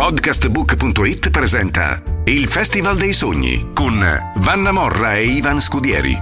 Podcastbook.it presenta Il Festival dei Sogni con Vanna Morra e Ivan Scudieri.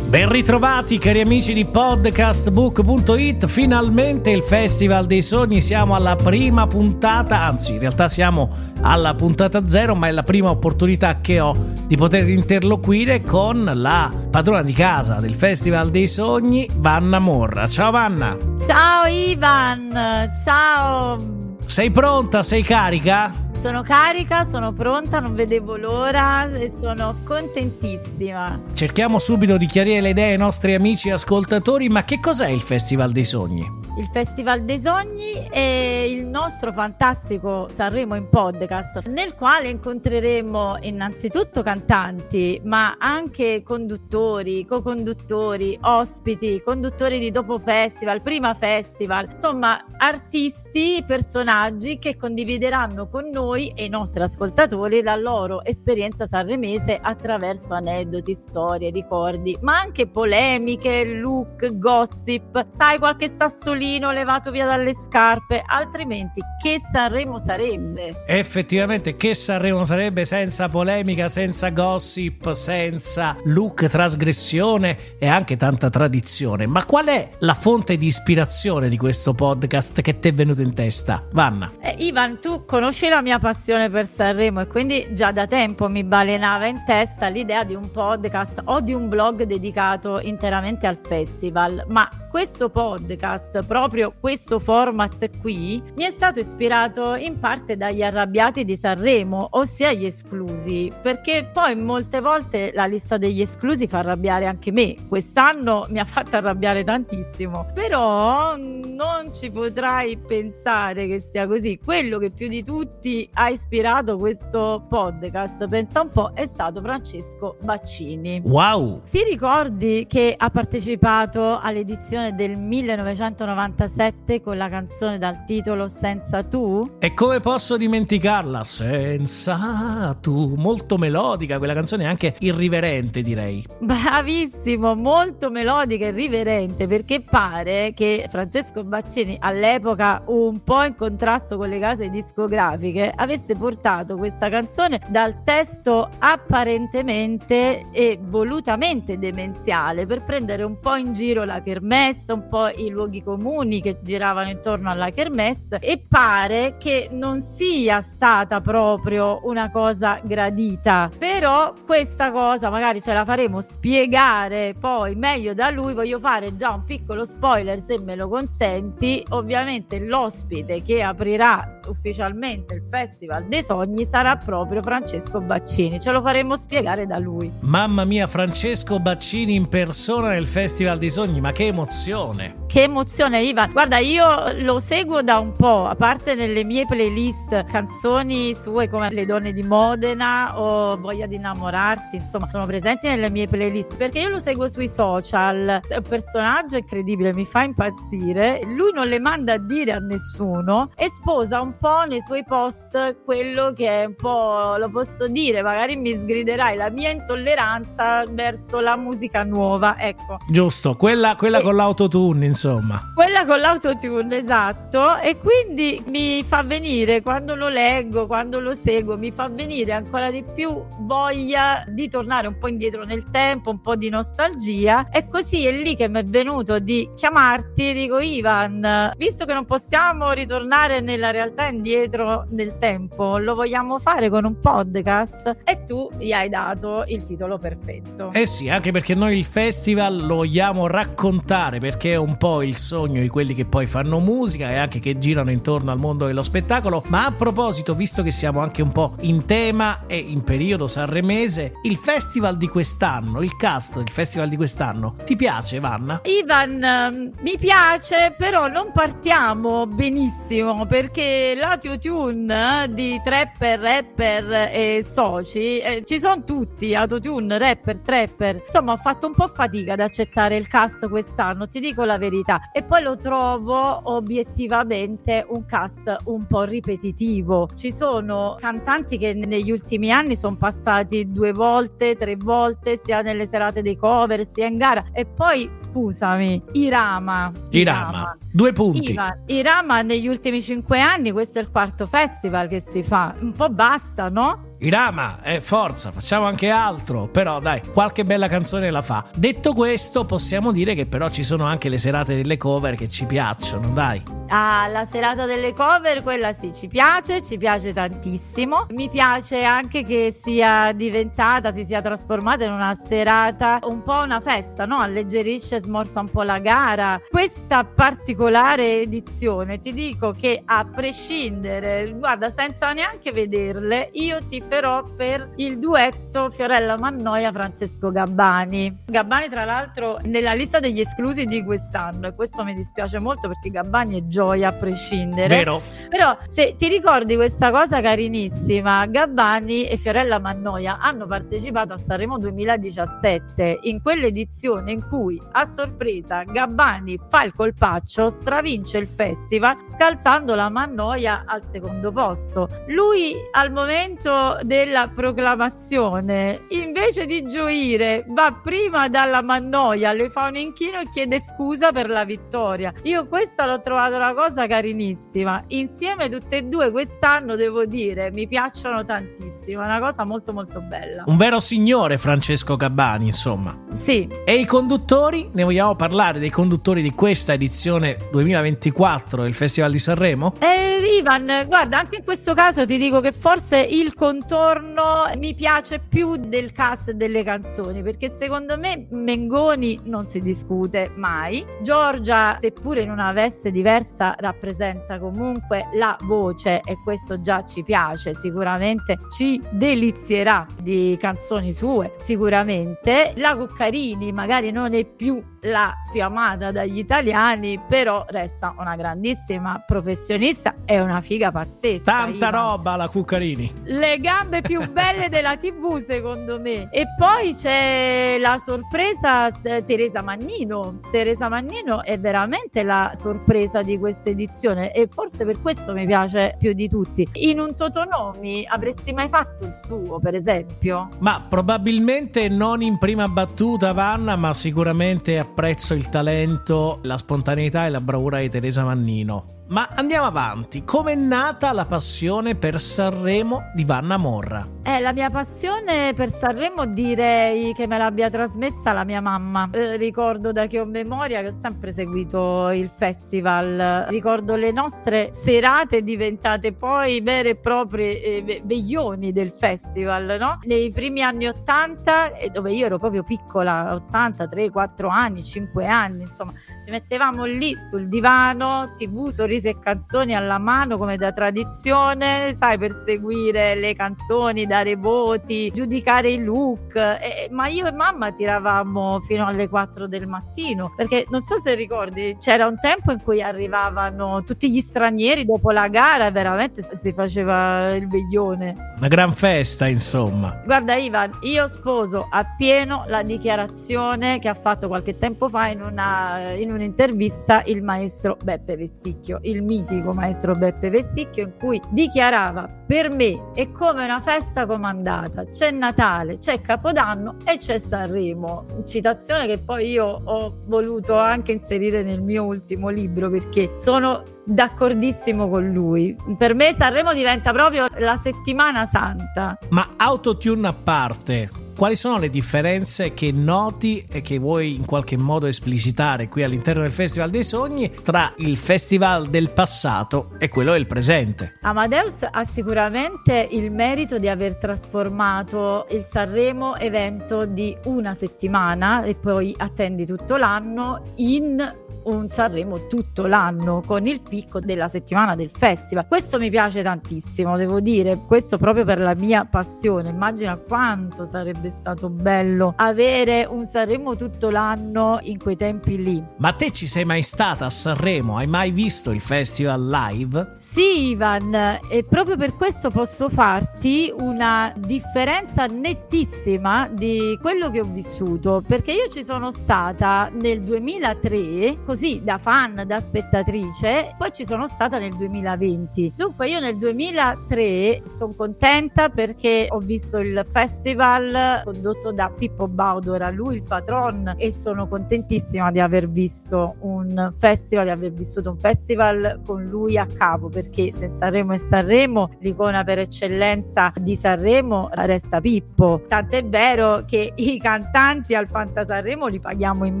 Ben ritrovati cari amici di podcastbook.it, finalmente il Festival dei Sogni, siamo alla prima puntata, anzi in realtà siamo alla puntata zero, ma è la prima opportunità che ho di poter interloquire con la padrona di casa del Festival dei Sogni, Vanna Morra. Ciao Vanna! Ciao Ivan, ciao! Sei pronta? Sei carica? Sono carica, sono pronta, non vedevo l'ora e sono contentissima. Cerchiamo subito di chiarire le idee ai nostri amici ascoltatori, ma che cos'è il Festival dei Sogni? Il Festival dei Sogni è il nostro fantastico Sanremo in podcast, nel quale incontreremo innanzitutto cantanti, ma anche conduttori, co-conduttori, ospiti, conduttori di dopo festival, prima festival, insomma artisti, personaggi che condivideranno con noi e i nostri ascoltatori la loro esperienza sanremese attraverso aneddoti, storie, ricordi, ma anche polemiche, look, gossip, sai qualche sassolino pallino levato via dalle scarpe, altrimenti che Sanremo sarebbe? Effettivamente che Sanremo sarebbe senza polemica, senza gossip, senza look, trasgressione e anche tanta tradizione. Ma qual è la fonte di ispirazione di questo podcast che ti è venuto in testa? Vanna. Eh, Ivan, tu conosci la mia passione per Sanremo e quindi già da tempo mi balenava in testa l'idea di un podcast o di un blog dedicato interamente al festival, ma questo podcast proprio questo format qui mi è stato ispirato in parte dagli arrabbiati di Sanremo, ossia gli esclusi, perché poi molte volte la lista degli esclusi fa arrabbiare anche me. Quest'anno mi ha fatto arrabbiare tantissimo, però non ci potrai pensare che sia così. Quello che più di tutti ha ispirato questo podcast, pensa un po', è stato Francesco Baccini. Wow! Ti ricordi che ha partecipato all'edizione del 1990 97 con la canzone dal titolo Senza tu? E come posso dimenticarla? Senza tu, molto melodica, quella canzone anche irriverente direi. Bravissimo, molto melodica e irriverente perché pare che Francesco Baccini all'epoca un po' in contrasto con le case discografiche avesse portato questa canzone dal testo apparentemente e volutamente demenziale per prendere un po' in giro la kermesse, un po' i luoghi comuni comuni che giravano intorno alla kermesse e pare che non sia stata proprio una cosa gradita. Però questa cosa magari ce la faremo spiegare poi meglio da lui. Voglio fare già un piccolo spoiler se me lo consenti. Ovviamente l'ospite che aprirà ufficialmente il Festival dei Sogni sarà proprio Francesco Baccini. Ce lo faremo spiegare da lui. Mamma mia, Francesco Baccini in persona nel Festival dei Sogni, ma che emozione! Che emozione, Ivan. Guarda, io lo seguo da un po', a parte nelle mie playlist, canzoni sue come Le donne di Modena o Voglia di innamorarti, insomma, sono presenti nelle mie playlist perché io lo seguo sui social. È un personaggio incredibile, mi fa impazzire. Lui non le manda a dire a nessuno e sposa un po' nei suoi post quello che è un po', lo posso dire, magari mi sgriderai la mia intolleranza verso la musica nuova, ecco. Giusto, quella, quella e... con l'autotune, insomma. Quella con l'autotune, esatto. E quindi mi fa venire, quando lo leggo, quando lo seguo, mi fa venire ancora di più voglia di tornare un po' indietro nel tempo, un po' di nostalgia. E così è lì che mi è venuto di chiamarti, dico Ivan, visto che non possiamo ritornare nella realtà indietro nel tempo, lo vogliamo fare con un podcast? E tu gli hai dato il titolo perfetto. Eh sì, anche perché noi il festival lo vogliamo raccontare perché è un po' il sogno di quelli che poi fanno musica e anche che girano intorno al mondo dello spettacolo. Ma a proposito, visto che siamo anche un po' in tema e in periodo sanremese, il festival di quest'anno, il cast del festival di quest'anno, ti piace Vanna? Ivan, ehm, mi piace, però non partiamo benissimo perché l'autotune di trapper, rapper e soci eh, ci sono tutti, autotune, rapper, trapper. Insomma, ho fatto un po' fatica ad accettare il cast quest'anno, ti dico la verità. E poi lo trovo obiettivamente un cast un po' ripetitivo. Ci sono cantanti che negli ultimi anni sono passati due volte, tre volte, sia nelle serate dei cover, sia in gara. E poi, scusami, Irama. Irama, Irama. due punti. Ivan, Irama negli ultimi cinque anni, questo è il quarto festival che si fa. Un po' basta, no? Irama, eh, forza, facciamo anche altro. Però dai, qualche bella canzone la fa. Detto questo, possiamo dire che però ci sono anche le serate delle cover che ci piacciono, dai. Ah, la serata delle cover, quella sì, ci piace, ci piace tantissimo. Mi piace anche che sia diventata, si sia trasformata in una serata, un po' una festa, no? Alleggerisce, smorza un po' la gara. Questa particolare edizione, ti dico che a prescindere, guarda, senza neanche vederle, io ti tiferò per il duetto Fiorella Mannoia Francesco Gabbani. Gabbani tra l'altro nella lista degli esclusi di quest'anno e questo mi dispiace molto perché Gabbani è gioia a prescindere. Vero. Però se ti ricordi questa cosa carinissima, Gabbani e Fiorella Mannoia hanno partecipato a Sanremo 2017 in quell'edizione in cui a sorpresa Gabbani fa il colpaccio, stravince il festival scalzando la Mannoia al secondo posto. Lui al momento della proclamazione, invece di gioire, va prima dalla Mannoia, le fa un inchino e chiede scusa per la vittoria. Io questa l'ho trovata una cosa carinissima. Insieme tutte e due quest'anno, devo dire, mi piacciono tantissimo. È una cosa molto molto bella. Un vero signore Francesco Gabbani, insomma. Sì. E i conduttori? Ne vogliamo parlare dei conduttori di questa edizione 2024 del Festival di Sanremo? Eh, Ivan, guarda, anche in questo caso ti dico che forse il contorno mi piace più del cast delle canzoni perché secondo me Mengoni non si discute mai. Giorgia, seppure in una veste diversa, rappresenta comunque la voce e questo già ci piace, sicuramente ci delizierà di canzoni sue, sicuramente. La Cuccarini magari non è più la più amata dagli italiani, però resta una grandissima professionista e una figa pazzesca. Tanta Ivan. roba la Cuccarini. Le gambe più belle della TV, secondo me. E poi c'è la sorpresa Teresa Mannino. Teresa Mannino è veramente la sorpresa di questa edizione e forse per questo mi piace più di tutti. In un Totonomi avresti mai fatto il suo, per esempio? Ma probabilmente non in prima battuta, Vanna, ma sicuramente apprezzo il talento, la spontaneità e la bravura di Teresa Mannino. Ma andiamo avanti. Com'è nata la passione per Sanremo di Vanna Morra? Eh, la mia passione per Sanremo direi che me l'abbia trasmessa la mia mamma. Eh, ricordo da che ho memoria che ho sempre seguito il festival. Ricordo le nostre serate diventate poi vere e proprie eh, veglioni del festival, no? Nei primi anni 80, dove io ero proprio piccola, 80, 3, 4 anni, 5 anni, insomma, ci mettevamo lì sul divano, tv, sorrisi e canzoni alla mano come da tradizione, sai, per seguire le canzoni, dare voti, giudicare i look. E, ma io e mamma tiravamo fino alle 4 del mattino, perché non so se ricordi, c'era un tempo in cui arrivavano tutti gli stranieri dopo la gara, veramente si faceva il veglione. Una gran festa, insomma. Guarda Ivan, io sposo appieno la dichiarazione che ha fatto qualche tempo fa in una, in un'intervista il maestro Beppe Vessicchio, il mitico maestro Beppe Vessicchio, in cui dichiarava per me è come una festa comandata, c'è Natale, c'è Capodanno e c'è Sanremo. Citazione che poi io ho voluto anche inserire nel mio ultimo libro perché sono d'accordissimo con lui. Per me Sanremo diventa proprio la settimana santa. Ma autotune a parte, quali sono le differenze che noti e che vuoi in qualche modo esplicitare qui all'interno del Festival dei Sogni tra il festival del passato e quello del presente? Amadeus ha sicuramente il merito di aver trasformato il Sanremo evento di una settimana e poi attendi tutto l'anno in un Sanremo tutto l'anno con il picco della settimana del festival. Questo mi piace tantissimo, devo dire, questo proprio per la mia passione. Immagina quanto sarebbe stato bello avere un Sanremo tutto l'anno in quei tempi lì. Ma te ci sei mai stata a Sanremo? Hai mai visto il festival live? Sì, Ivan, e proprio per questo posso farti una differenza nettissima di quello che ho vissuto, perché io ci sono stata nel 2003 così da fan, da spettatrice, poi ci sono stata nel 2020. Dunque io nel 2003 sono contenta perché ho visto il festival condotto da Pippo Baudo, era lui il patron e sono contentissima di aver visto un festival, di aver vissuto un festival con lui a capo perché se Sanremo e Sanremo, l'icona per eccellenza di Sanremo resta Pippo. Tant'è vero che i cantanti al Fanta Sanremo li paghiamo in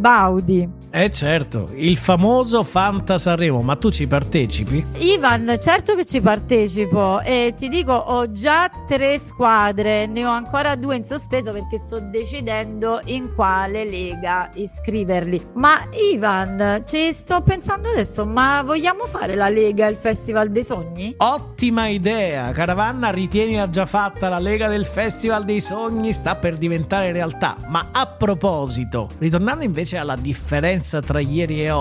Baudi. Eh certo, il famoso Fanta Sanremo, ma tu ci partecipi? Ivan, certo che ci partecipo e ti dico ho già tre squadre, ne ho ancora due in sospeso perché sto decidendo in quale lega iscriverli. Ma Ivan, ci sto pensando adesso, ma vogliamo fare la lega, il Festival dei Sogni? Ottima idea, Caravanna ritienila già fatta, la lega del Festival dei Sogni sta per diventare realtà. Ma a proposito, ritornando invece alla differenza tra ieri e oggi,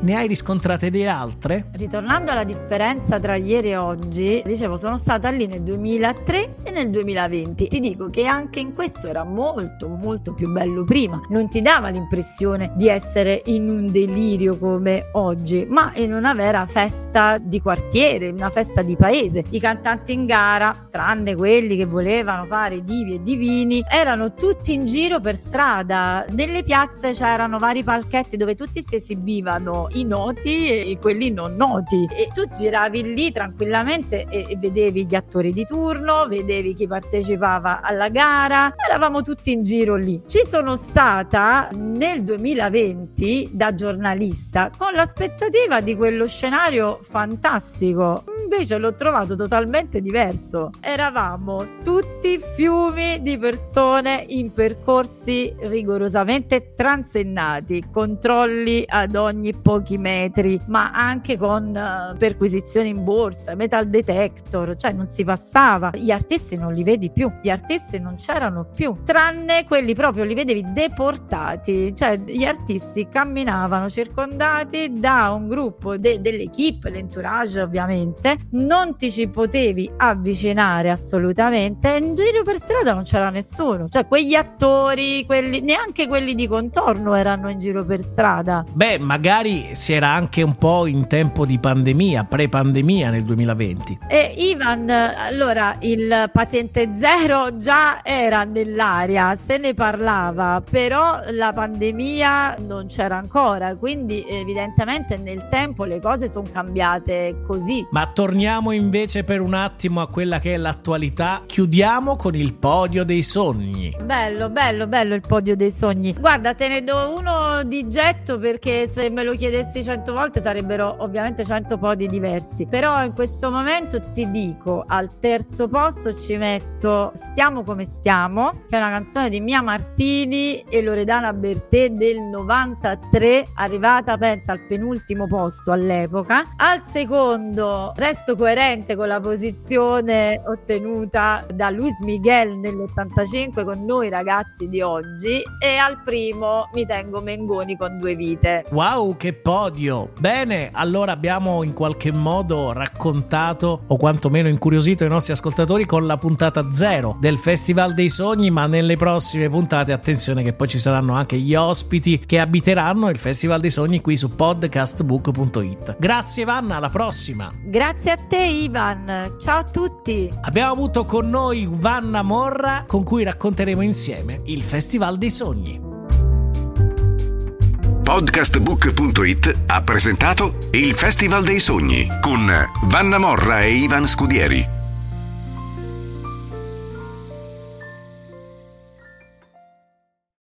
ne hai riscontrate di altre? Ritornando alla differenza tra ieri e oggi, dicevo, sono stata lì nel 2003 e nel 2020. Ti dico che anche in questo era molto, molto più bello prima. Non ti dava l'impressione di essere in un delirio come oggi, ma in una vera festa di quartiere, una festa di paese. I cantanti in gara, tranne quelli che volevano fare divi e divini, erano tutti in giro per strada. Nelle piazze c'erano vari palchetti dove tutti si esibivano i noti e quelli non noti e tu giravi lì tranquillamente e, e vedevi gli attori di turno, vedevi chi partecipava alla gara, eravamo tutti in giro lì. Ci sono stata nel 2020 da giornalista con l'aspettativa di quello scenario fantastico invece l'ho trovato totalmente diverso. Eravamo tutti fiumi di persone in percorsi rigorosamente transennati, controlli ad ogni pochi metri, ma anche con uh, perquisizioni in borsa, metal detector, cioè non si passava. Gli artisti non li vedi più, gli artisti non c'erano più, tranne quelli proprio li vedevi deportati, cioè gli artisti camminavano circondati da un gruppo de- dell'equipe, l'entourage ovviamente, non ti ci potevi avvicinare assolutamente. In giro per strada non c'era nessuno, cioè quegli attori, quelli, neanche quelli di contorno erano in giro per strada. Beh, magari si era anche un po' in tempo di pandemia, pre-pandemia nel 2020. E Ivan, allora il paziente zero già era nell'aria, se ne parlava, però la pandemia non c'era ancora, quindi evidentemente nel tempo le cose sono cambiate così. Ma torniamo invece per un attimo a quella che è l'attualità. Chiudiamo con il podio dei sogni. Bello, bello, bello il podio dei sogni. Guarda, te ne do uno di getto perché se me lo chiedessi cento volte sarebbero ovviamente cento podi diversi. Però in questo momento ti dico, al terzo posto ci metto Stiamo come stiamo, che è una canzone di Mia Martini e Loredana Bertè del 93, arrivata pensa al penultimo posto all'epoca. Al secondo resto coerente con la posizione ottenuta da Luis Miguel nell'85 con noi ragazzi di oggi e al primo mi tengo Mengoni con due vite. Wow, che podio! Bene, allora abbiamo in qualche modo raccontato o quantomeno incuriosito i nostri ascoltatori con la puntata zero del Festival dei Sogni, ma nelle prossime puntate attenzione che poi ci saranno anche gli ospiti che abiteranno il Festival dei Sogni qui su podcastbook.it. Grazie Vanna, alla prossima! Grazie a te Ivan, ciao a tutti! Abbiamo avuto con noi Vanna Morra con cui racconteremo insieme il Festival dei Sogni. Podcastbook.it ha presentato il Festival dei Sogni con Vanna Morra e Ivan Scudieri